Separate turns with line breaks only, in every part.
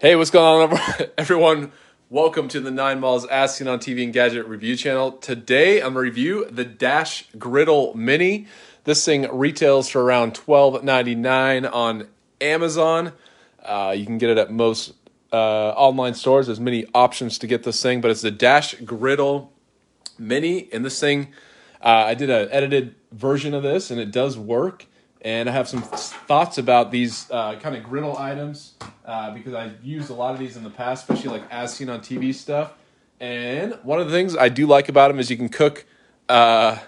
Hey, what's going on, everyone? Welcome to the Nine Malls Asking on TV and Gadget review channel. Today, I'm going to review the Dash Griddle Mini. This thing retails for around $12.99 on Amazon. Uh, you can get it at most uh, online stores. There's many options to get this thing, but it's the Dash Griddle Mini. And this thing, uh, I did an edited version of this, and it does work. And I have some thoughts about these uh, kind of griddle items uh, because I've used a lot of these in the past, especially like as seen on TV stuff. And one of the things I do like about them is you can cook. Uh,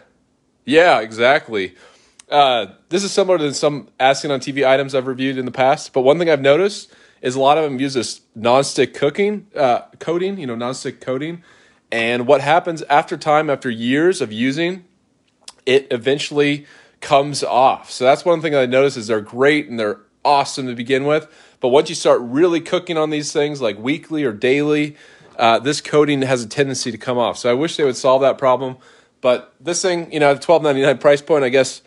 yeah, exactly. Uh, this is similar to some as seen on TV items I've reviewed in the past. But one thing I've noticed is a lot of them use this non-stick cooking uh, coating, you know, non-stick coating. And what happens after time, after years of using, it eventually comes off. So that's one thing I noticed is they're great and they're awesome to begin with. But once you start really cooking on these things like weekly or daily, uh, this coating has a tendency to come off. So I wish they would solve that problem. But this thing, you know, at twelve ninety nine price point, I guess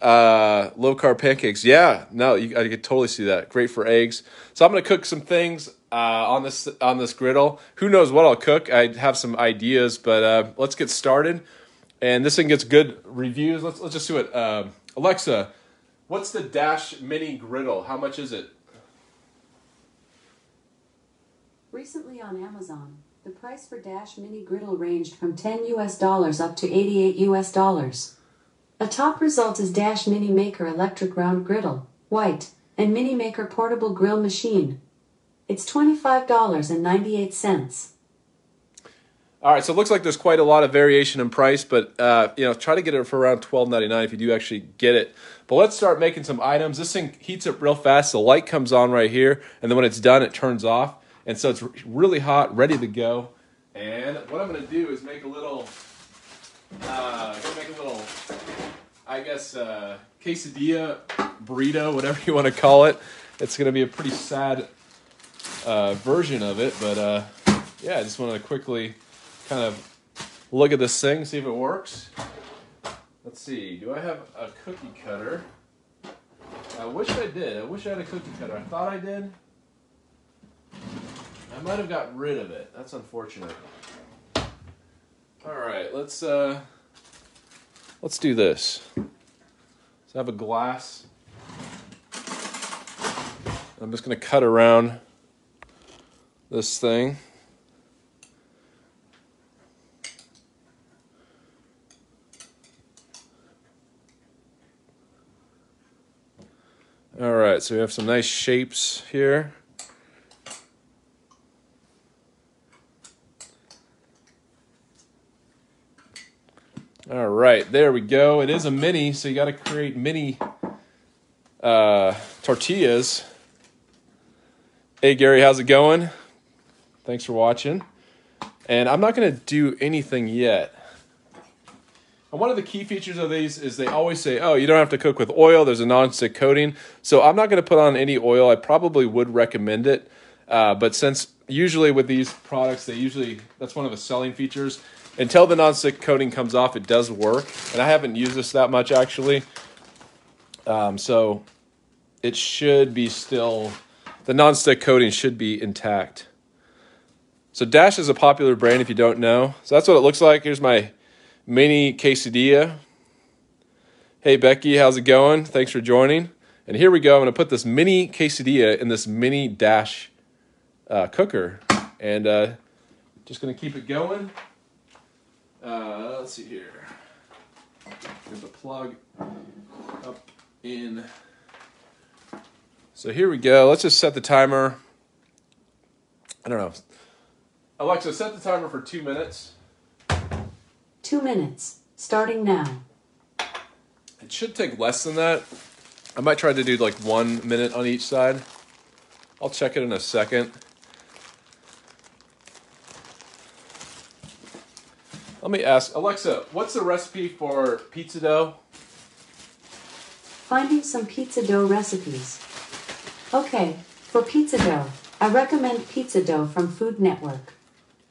uh, low carb pancakes. Yeah, no, you, I could totally see that. Great for eggs. So I'm gonna cook some things uh, on this on this griddle. Who knows what I'll cook? I have some ideas, but uh, let's get started and this thing gets good reviews. Let's let's just do it. Uh, Alexa, what's the Dash Mini Griddle? How much is it?
Recently on Amazon, the price for Dash Mini Griddle ranged from 10 US dollars up to 88 US dollars. A top result is Dash Mini Maker Electric Round Griddle, White, and Mini Maker Portable Grill Machine. It's $25.98.
All right, so it looks like there's quite a lot of variation in price, but uh, you know, try to get it for around twelve ninety nine if you do actually get it. But let's start making some items. This thing heats up real fast. The light comes on right here, and then when it's done, it turns off, and so it's really hot, ready to go. And what I'm going to do is make a little, uh, make a little, I guess, uh, quesadilla, burrito, whatever you want to call it. It's going to be a pretty sad uh, version of it, but uh, yeah, I just want to quickly kind of look at this thing, see if it works. Let's see, do I have a cookie cutter? I wish I did. I wish I had a cookie cutter. I thought I did. I might have got rid of it. That's unfortunate. All right, let's uh, let's do this. Let's have a glass. I'm just gonna cut around this thing. Right, so we have some nice shapes here. All right, there we go. It is a mini, so you got to create mini uh, tortillas. Hey, Gary, how's it going? Thanks for watching. And I'm not going to do anything yet. And one of the key features of these is they always say, oh, you don't have to cook with oil. There's a non-stick coating. So I'm not going to put on any oil. I probably would recommend it. Uh, but since usually with these products, they usually, that's one of the selling features. Until the non-stick coating comes off, it does work. And I haven't used this that much actually. Um, so it should be still, the non-stick coating should be intact. So Dash is a popular brand if you don't know. So that's what it looks like. Here's my mini quesadilla. Hey, Becky, how's it going? Thanks for joining. And here we go. I'm going to put this mini quesadilla in this mini dash uh, cooker. And uh, just going to keep it going. Uh, let's see here. Get the plug up in. So here we go. Let's just set the timer. I don't know. Alexa, set the timer for two minutes.
Two minutes, starting now.
It should take less than that. I might try to do like one minute on each side. I'll check it in a second. Let me ask Alexa, what's the recipe for pizza dough?
Finding some pizza dough recipes. Okay, for pizza dough, I recommend pizza dough from Food Network.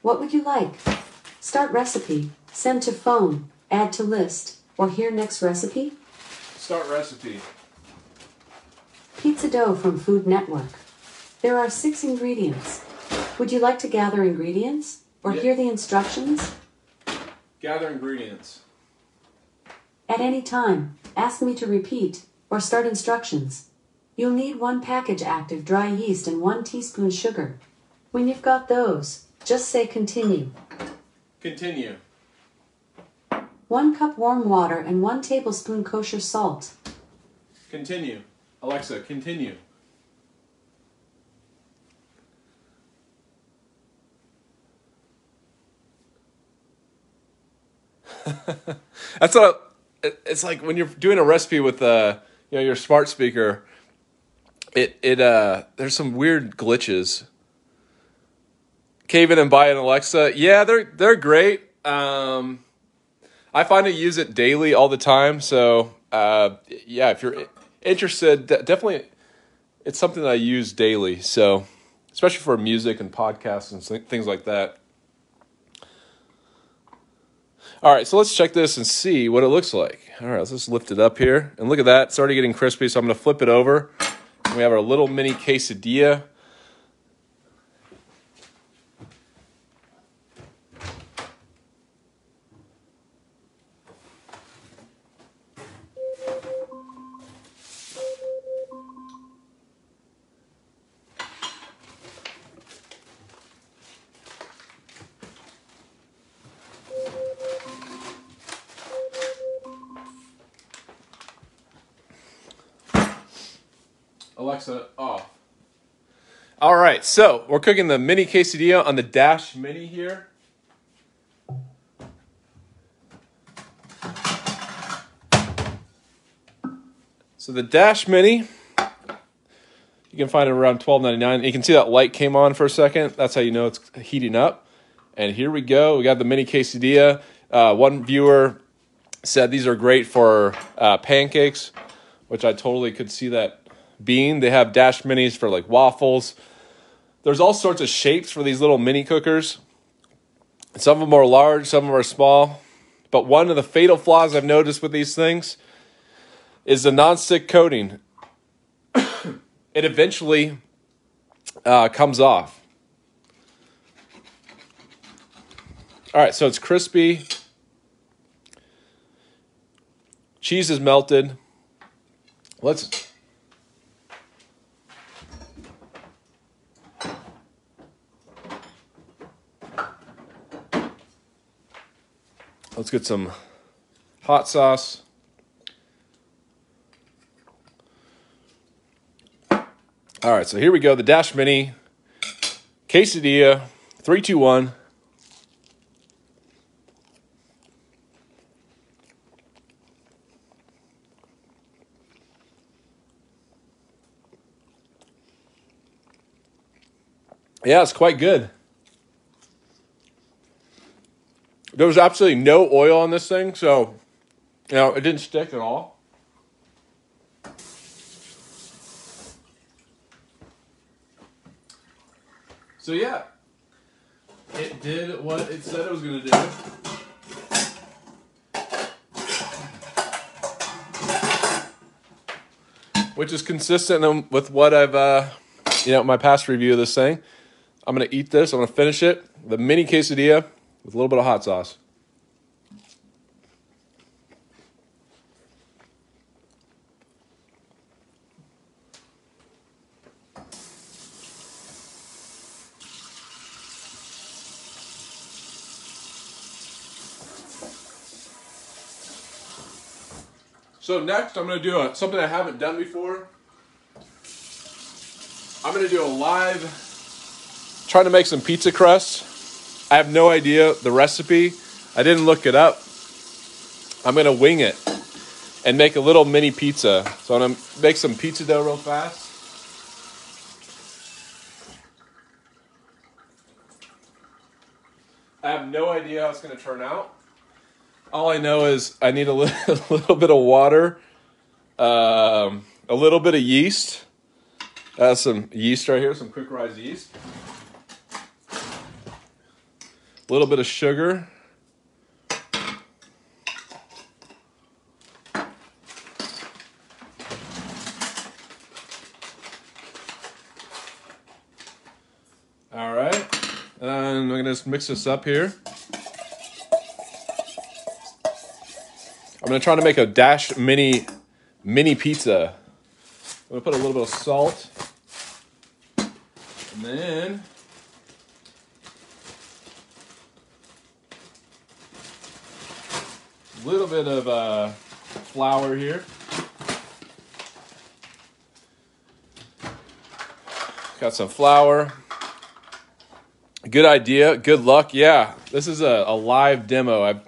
What would you like? Start recipe. Send to phone, add to list, or here next recipe?
Start recipe.
Pizza dough from Food Network. There are six ingredients. Would you like to gather ingredients or
Yeah.
hear the instructions?
Gather ingredients.
At any time, ask me to repeat or start instructions. You'll need one package active dry yeast and one teaspoon sugar. When you've got those, just say continue.
Continue.
One cup warm water and one tablespoon kosher salt.
Continue. Alexa, continue. That's what it- it's like when you're doing a recipe with uh you know your smart speaker. It it uh there's some weird glitches. Cave in and buy an Alexa. Yeah, they're they're great. Um, I find I use it daily all the time. So uh, yeah, if you're interested, definitely, it's something that I use daily. So especially for music and podcasts and things like that. All right, so let's check this and see what it looks like. All right, let's just lift it up here and look at that. It's already getting crispy, so I'm going to flip it over. We have our little mini quesadilla. All right, so we're cooking the mini quesadilla on the Dash Mini here. So the Dash Mini, you can find it around twelve ninety nine. You can see that light came on for a second. That's how you know it's heating up. And here we go. We got the mini quesadilla. Uh, one viewer said these are great for uh, pancakes, which I totally could see that being. They have dash minis for like waffles. There's all sorts of shapes for these little mini cookers. Some of them are large, some of them are small. But one of the fatal flaws I've noticed with these things is the nonstick coating. it eventually uh, comes off. All right, so it's crispy. Cheese is melted. Let's Let's get some hot sauce. All right, so here we go. The Dash Mini quesadilla, three, two, one. Yeah, it's quite good. There was absolutely no oil on this thing, so you know it didn't stick at all. So yeah, it did what it said it was to do. Which is consistent with what I've, uh, you know, my past review of this thing. I'm to eat this. I'm to finish it. The mini quesadilla with a little bit of hot sauce. So next, I'm going to do a, something I haven't done before. I'm going to do a live, trying to make some pizza crust. I have no idea the recipe. I didn't look it up. I'm to wing it and make a little mini pizza. So I'm to make some pizza dough real fast. I have no idea how it's to turn out. All I know is I need a little, a little bit of water, um, a little bit of yeast. Have some yeast right here, some quick rise yeast. A little bit of sugar. All right. And I'm to just mix this up here. I'm to try to make a dash mini mini pizza. I'm to put a little bit of salt. And then little bit of uh, flour here. Got some flour. Good idea. Good luck. Yeah, this is a, a live demo. i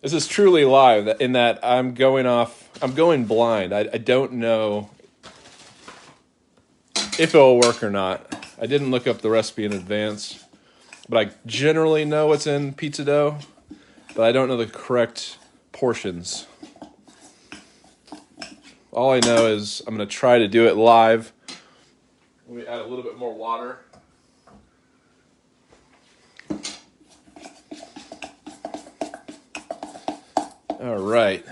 this is truly live in that I'm going off, I'm going blind. I, I don't know if it'll work or not. I didn't look up the recipe in advance, but I generally know what's in pizza dough, but I don't know the correct portions. All I know is I'm going to try to do it live. Let me add a little bit more water. All right.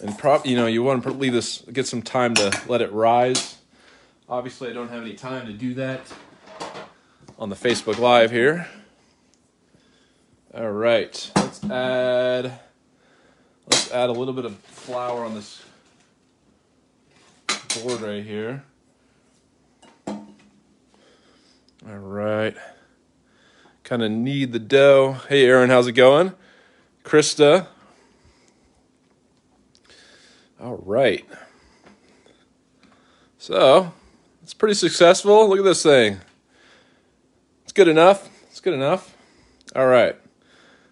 And prop, you know, you want to leave this, get some time to let it rise. Obviously, I don't have any time to do that on the Facebook Live here. All right, let's add let's add a little bit of flour on this board right here. All right, kind of knead the dough. Hey, Aaron, how's it going? Krista. All right. So, it's pretty successful. Look at this thing. It's good enough. It's good enough. All right.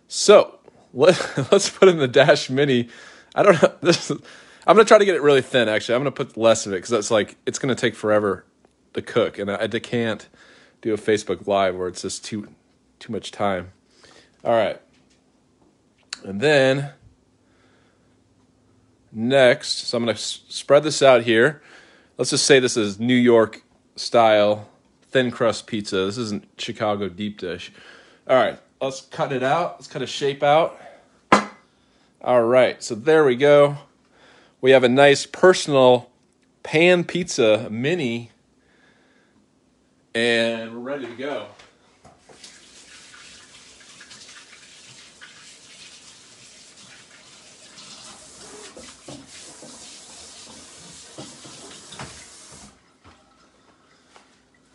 So, let, let's put in the Dash Mini. I don't know. This is, I'm going to try to get it really thin, actually. I'm going to put less of it because that's like, it's going to take forever to cook. And I, I can't do a Facebook Live where it's just too, too much time. All right. And then next, so I'm going to s- spread this out here. Let's just say this is New York style thin crust pizza. This isn't Chicago deep dish. All right, let's cut it out. Let's cut a shape out. All right, so there we go. We have a nice personal pan pizza mini, and we're ready to go.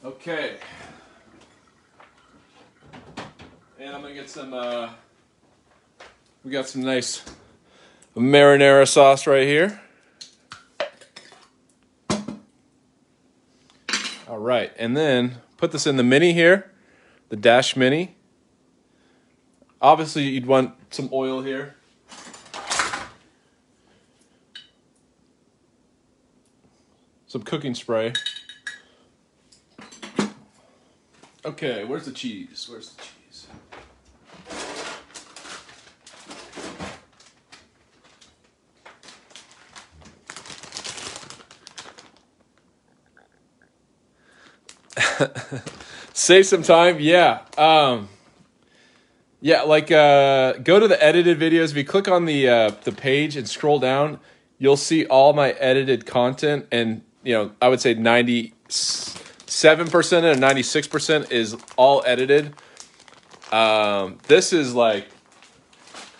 Okay. And I'm gonna get some. Uh, we got some nice marinara sauce right here. All right, and then put this in the mini here, the Dash Mini. Obviously, you'd want some oil here. Some cooking spray. Okay, where's the cheese? Where's the cheese? Save some time, yeah. Um, yeah, like uh, go to the edited videos. If you click on the uh, the page and scroll down, you'll see all my edited content, and you know I would say ninety seven percent and ninety six percent is all edited. Um, this is like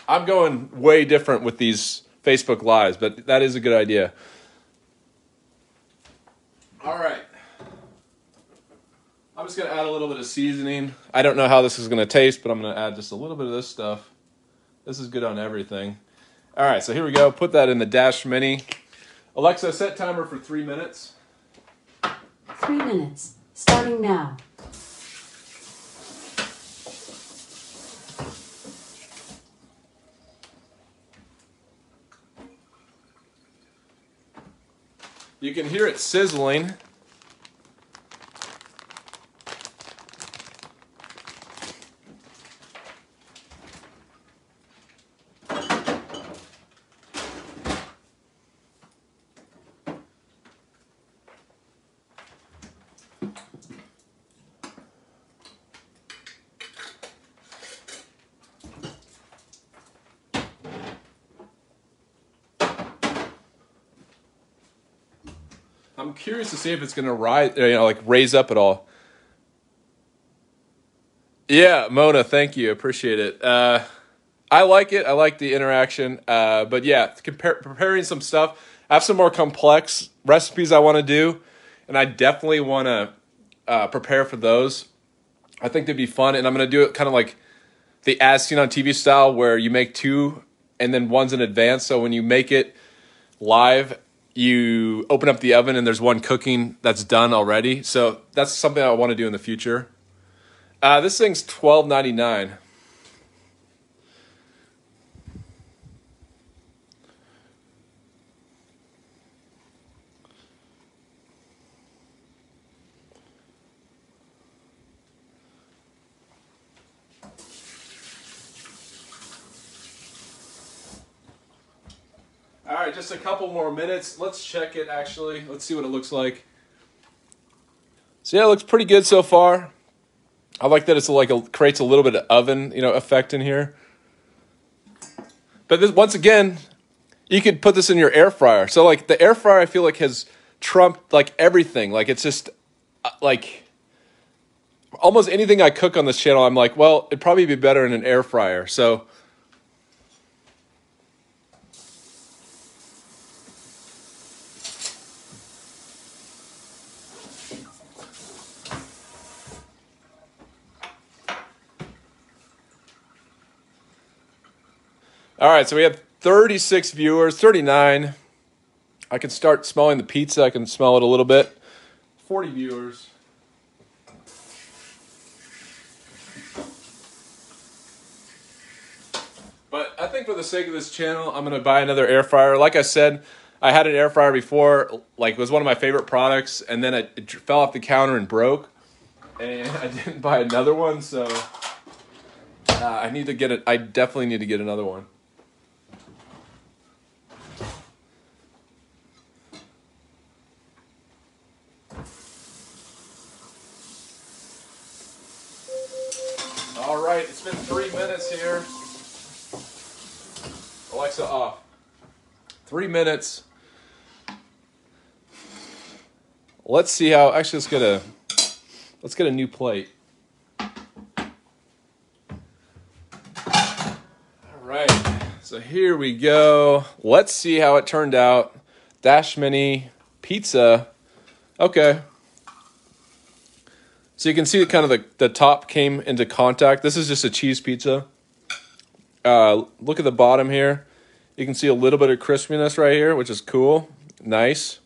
I'm going way different with these Facebook lives, but that is a good idea. All right. I'm just gonna add a little bit of seasoning. I don't know how this is gonna taste, but I'm gonna add just a little bit of this stuff. This is good on everything. All right, so here we go. Put that in the Dash Mini. Alexa, set timer for three minutes.
Three minutes. Starting now.
You can hear it sizzling. I'm curious to see if it's gonna rise, you know, like raise up at all. Yeah, Mona, thank you. Appreciate it. Uh, I like it. I like the interaction. Uh, but yeah, compare, preparing some stuff. I have some more complex recipes I want to do, and I definitely want to uh, prepare for those. I think they'd be fun, and I'm going to do it kind of like the as seen on TV style, where you make two and then one's in advance. So when you make it live, you open up the oven and there's one cooking that's done already. So that's something I want to do in the future. Uh, this thing's twelve ninety nine. Couple more minutes. Let's check it actually. Let's see what it looks like. So yeah, it looks pretty good so far. I like that it's like a creates a little bit of oven, you know, effect in here. But this, once again, you could put this in your air fryer. So like the air fryer, I feel like has trumped like everything. Like it's just uh, like almost anything I cook on this channel. I'm like, well, it'd probably be better in an air fryer. So All right, so we have 36 viewers, 39. I can start smelling the pizza. I can smell it a little bit. 40 viewers. But I think for the sake of this channel, I'm going to buy another air fryer. Like I said, I had an air fryer before, like it was one of my favorite products, and then it, fell off the counter and broke. And I didn't buy another one, so uh, I need to get it. I definitely need to get another one. All right, been three minutes here. Alexa off. Three minutes. Let's see how. Actually, let's get a let's get a new plate. All right, so here we go. Let's see how it turned out. Dash Mini pizza. Okay. So you can see kind of the, the top came into contact. This is just a cheese pizza. Uh, look at the bottom here. You can see a little bit of crispiness right here, which is cool. Nice.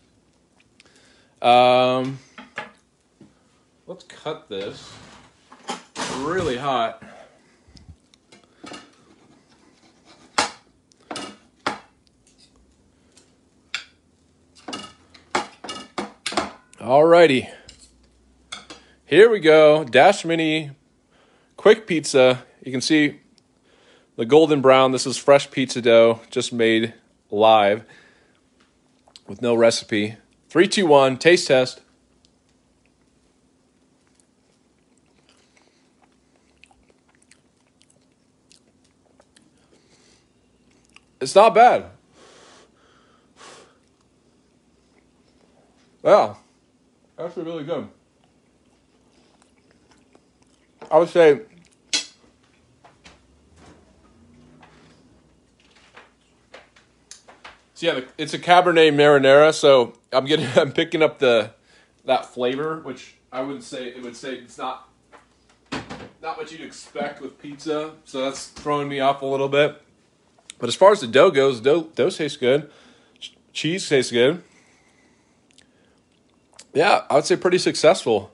Um, let's cut this. Really hot. Alrighty. Here we go. Dash Mini Quick Pizza. You can see the golden brown. This is fresh pizza dough, just made live with no recipe. Three, two, one. Taste test. It's not bad. Yeah, actually really good. I would say So yeah, it's a Cabernet Marinara. So I'm getting, I'm picking up the that flavor, which I would say it would say it's not not what you'd expect with pizza. So that's throwing me off a little bit. But as far as the dough goes, dough, dough tastes good. Cheese tastes good. Yeah, I would say pretty successful.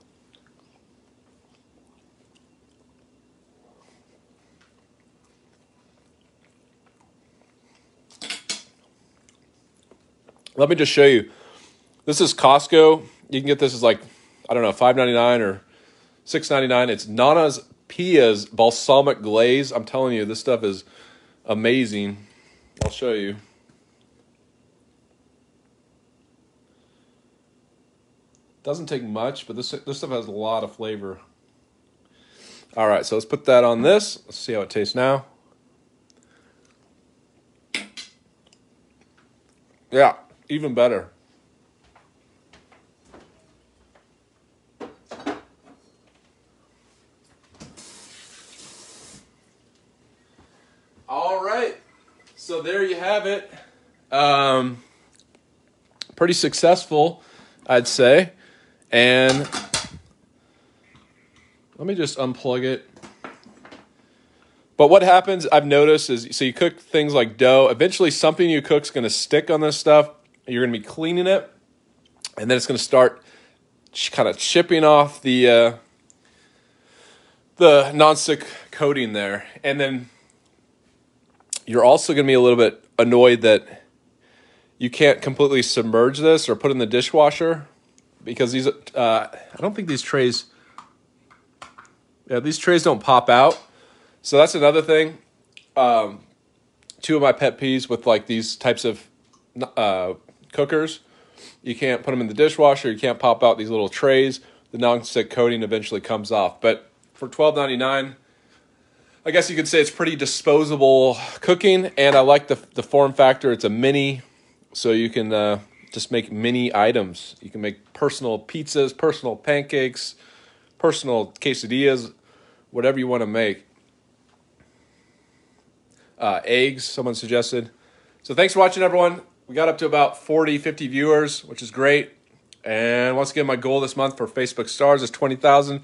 Let me just show you. This is Costco. You can get this as like, I don't know, five ninety nine or six ninety nine. It's Nonna's Pia's balsamic glaze. I'm telling you, this stuff is amazing. I'll show you. Doesn't take much, but this this stuff has a lot of flavor. All right, so let's put that on this. Let's see how it tastes now. Yeah, even better. All right, so there you have it. Um, pretty successful, I'd say. And let me just unplug it. But what happens, I've noticed, is so you cook things like dough. Eventually, something you cook is going to stick on this stuff. You're going to be cleaning it, and then it's going to start kind of chipping off the uh, the nonstick coating there, and then you're also going to be a little bit annoyed that you can't completely submerge this or put in the dishwasher because these uh, I don't think these trays yeah these trays don't pop out. So that's another thing. Um, two of my pet peeves with like these types of uh, cookers you can't put them in the dishwasher you can't pop out these little trays the non-stick coating eventually comes off but for twelve ninety nine I guess you could say it's pretty disposable cooking, and I like the the form factor. It's a mini, so you can uh, just make mini items. You can make personal pizzas, personal pancakes, personal quesadillas, whatever you want to make. Uh, eggs, someone suggested. So thanks for watching, everyone. We got up to about 40, 50 viewers, which is great. And once again, my goal this month for Facebook stars is 20,000.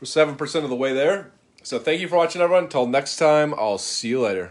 We're 7% of the way there. So thank you for watching, everyone. Until next time, I'll see you later.